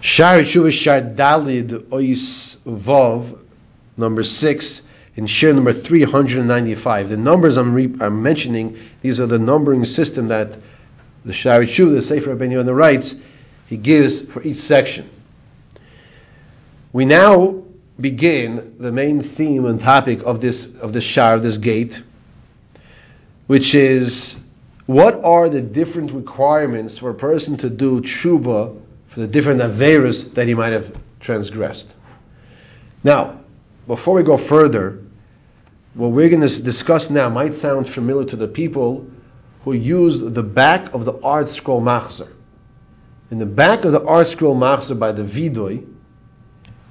Shar Tshuva Shar Dalid Ois Vov, number six, in share number 395. The numbers I'm, re- I'm mentioning, these are the numbering system that the Shari Tshuva, the Sefer Ben Yonah writes, he gives for each section. We now begin the main theme and topic of this of this shar, this gate, which is what are the different requirements for a person to do tshuva the different averas that he might have transgressed. Now, before we go further, what we're going to discuss now might sound familiar to the people who use the back of the ArtScroll Machzer. In the back of the ArtScroll Machzer by the Vidoy,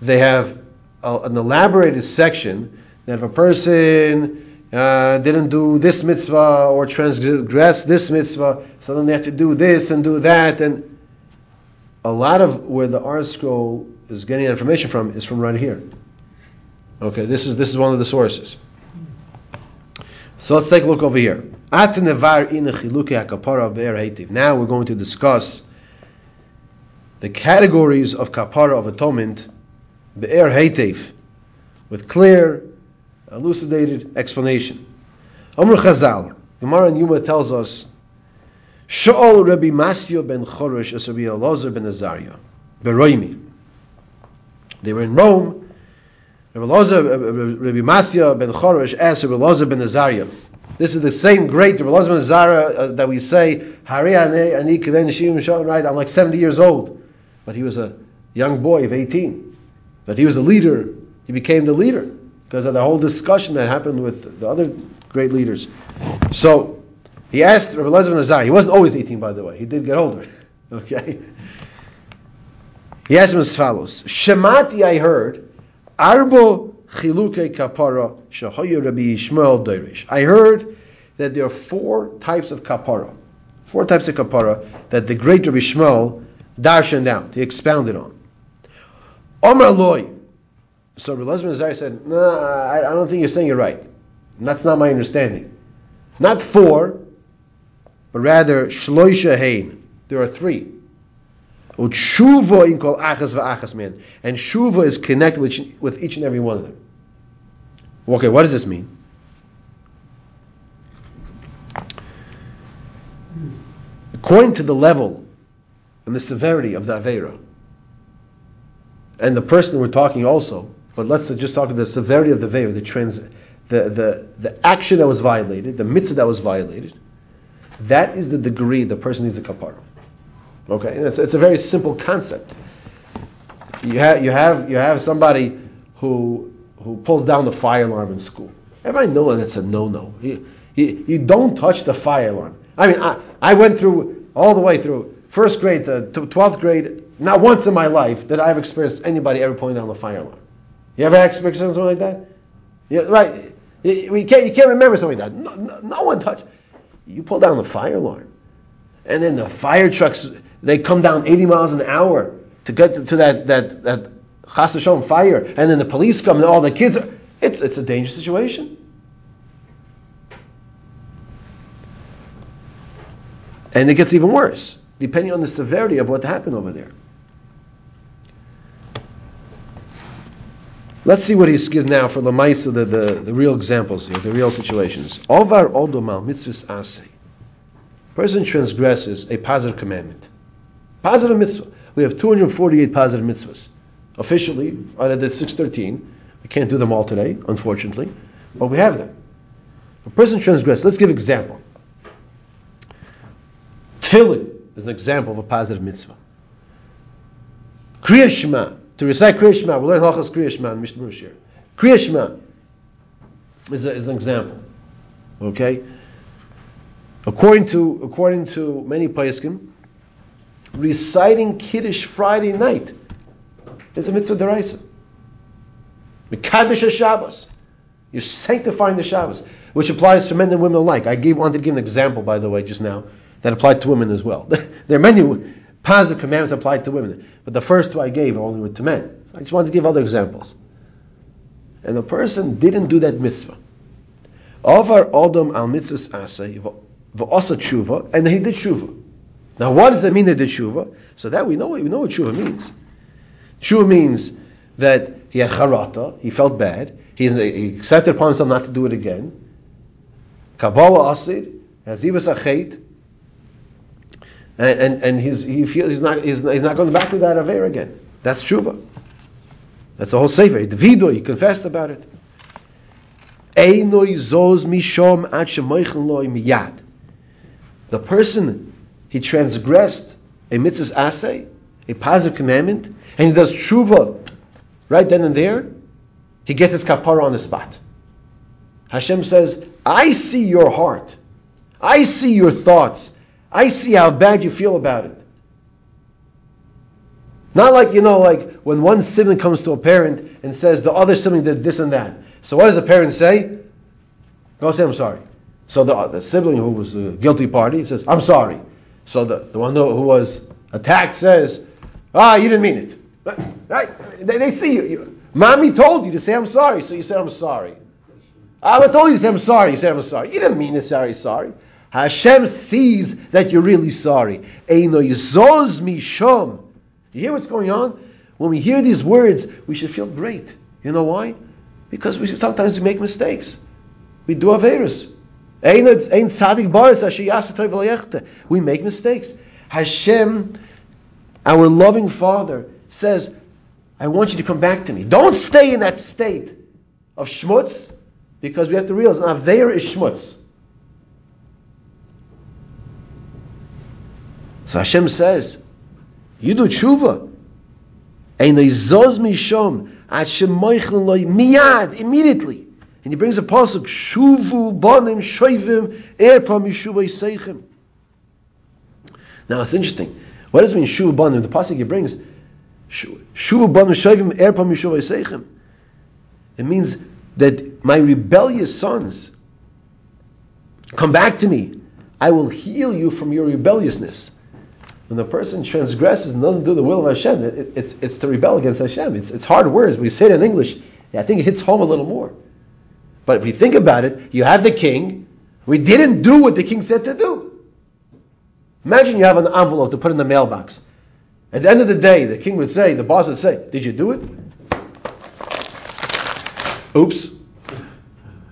they have a, an elaborated section that if a person uh, didn't do this mitzvah or transgressed this mitzvah, then they have to do this and do that. And a lot of where the ArtScroll is getting information from is from right here. Okay, this is this is one of the sources. So let's take a look over here. Now we're going to discuss the categories of kapara of atonement, be'er heitev, with clear, elucidated explanation. Amr Chazal, Gemara and Yuma tells us, Sha'ol Rabbi Masya ben Chorosh as Rabbi Elazar ben Azariah, Beroimi. They were in Rome, Rabbi Masya ben Chorosh asked Rabbi Loza ben Azariah. This is the same great Rabbi Loza ben Azariah uh, that we say, Hari ani right? I'm like 70 years old. But he was a young boy of 18. But he was a leader. He became the leader because of the whole discussion that happened with the other great leaders. So he asked Rabbi Loza ben Azariah. He wasn't always 18, by the way. He did get older. Okay? He asked him as follows Shemati, I heard. Arbo chiluke kapara shahoyu Rabbi Yishmael Deirish. I heard that there are four types of kapara, four types of kapara that the great Rabbi Shmuel darshaned out, he expounded on. Omar loy. So Rabbi Lezman Azari said, "No, nah, I, I don't think you're saying it right. That's not my understanding. Not four, but rather shloisha hein. There are three. And shuva is connected with, with each and every one of them. Okay, what does this mean? According to the level and the severity of the Avera, and the person we're talking also, but let's just talk about the severity of the Avera, the, trans, the, the, the action that was violated, the mitzvah that was violated, that is the degree the person needs a kapara. Okay, it's, it's a very simple concept. You have you have you have somebody who who pulls down the fire alarm in school. Everybody knows that's a no-no. You, you, you don't touch the fire alarm. I mean, I, I went through all the way through first grade to, 12th grade. Not once in my life did I have experienced anybody ever pulling down the fire alarm. You ever experienced something like that? Yeah, right. You, you, can't, you can't remember something like that. No, no, no one touched. You pull down the fire alarm. And then the fire trucks they come down 80 miles an hour to get to, that that that chas fire, and then the police come and all the kids. Are, it's it's a dangerous situation. And it gets even worse, depending on the severity of what happened over there. Let's see what he gives now for the Lamaisa, the, the, the real examples here, the real situations. Ovar odomal mitzvahs asay. Person transgresses a positive commandment. Positive mitzvah. We have 248 positive mitzvahs. Officially, out of the 613. We can't do them all today, unfortunately, but we have them. A person transgresses. Let's give example. Tefillin is an example of a positive mitzvah. Kriya Shema. To recite Kriya Shema, we learn Halachas Kriya Shema in Mishnah Bereshit. Kriya Shema is, is an example. Okay? According to according to many Paiskim, reciting Kiddush Friday night is a mitzvah deraisa. Mekadosh Shabbos. You're sanctifying the Shabbos, which applies to men and women alike. I gave, wanted to give an example, by the way, just now, that applied to women as well. there are many positive commandments applied to women, but the first two I gave only were to men. So I just wanted to give other examples. And the person didn't do that mitzvah. Over Odom al mitzvahs asay, v'osa tshuva, and he did tshuva. Now, what does it mean they did tshuva? So that we know, we know what tshuva means. Tshuva means that he had charata, he felt bad, he, he accepted upon himself not to do it again. Kabbalah asid, azivas achet, and, and, and he's, he feels he's not, he's, he's not going back to that aver again. That's tshuva. That's the whole sefer. The video, he confessed about it. The person, he transgressed a mitzvah's assay, a positive commandment, and he does tshuva right then and there, he gets his kapara on the spot. Hashem says, I see your heart. I see your thoughts. I see how bad you feel about it. Not like, you know, like when one sibling comes to a parent and says the other sibling did this and that. So what does the parent say? Go say, I'm sorry. So the, the sibling who was the guilty party says, I'm sorry. So the, the one who was attacked says, ah, you didn't mean it. Right? They, they see you. you. Mommy told you to say I'm sorry, so you said I'm sorry. I told you to say I'm sorry, you said I'm sorry. You didn't mean to say sorry. Hashem sees that you're really sorry. Yizos mishom. You hear what's going on? When we hear these words, we should feel great. You know why? Because we sometimes we make mistakes. We do averus. We make mistakes. Hashem, our loving Father, says, I want you to come back to me. Don't stay in that state of schmutz, because we have to realize an Aver is schmutz. So Hashem says, you do tshuva. Einay mishom at miyad immediately. And he brings a pasuk shuvu banim shoivim erpa mishuva yiseichem. Now it's interesting. What does it mean shuvu banim? The pasuk he brings shuvu banim shoivim erpa mishuva yiseichem. It means that my rebellious sons come back to me. I will heal you from your rebelliousness when a person transgresses and doesn't do the will of Hashem, it, it's, it's to rebel against Hashem. It's, it's hard words. We say it in English. I think it hits home a little more. But if you think about it, you have the king. We didn't do what the king said to do. Imagine you have an envelope to put in the mailbox. At the end of the day, the king would say, the boss would say, Did you do it? Oops.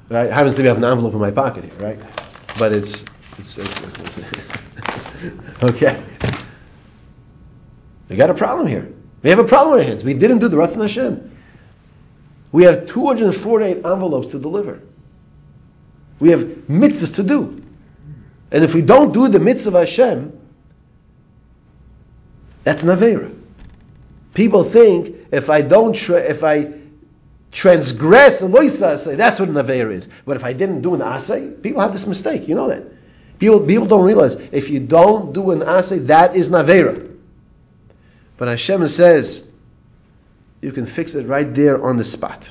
Right? Happens to be have an envelope in my pocket here, right? But it's, it's, it's okay. We got a problem here. We have a problem on our hands. We didn't do the Ratzon Hashem. We have 248 envelopes to deliver. We have mitzvahs to do. And if we don't do the mitzvah of Hashem, that's Navera. People think if I don't, tra- if I transgress the loisa that's what Navera is. But if I didn't do an asay, people have this mistake. You know that. People, people don't realize if you don't do an asay, that is Navera. But Hashem says, you can fix it right there on the spot.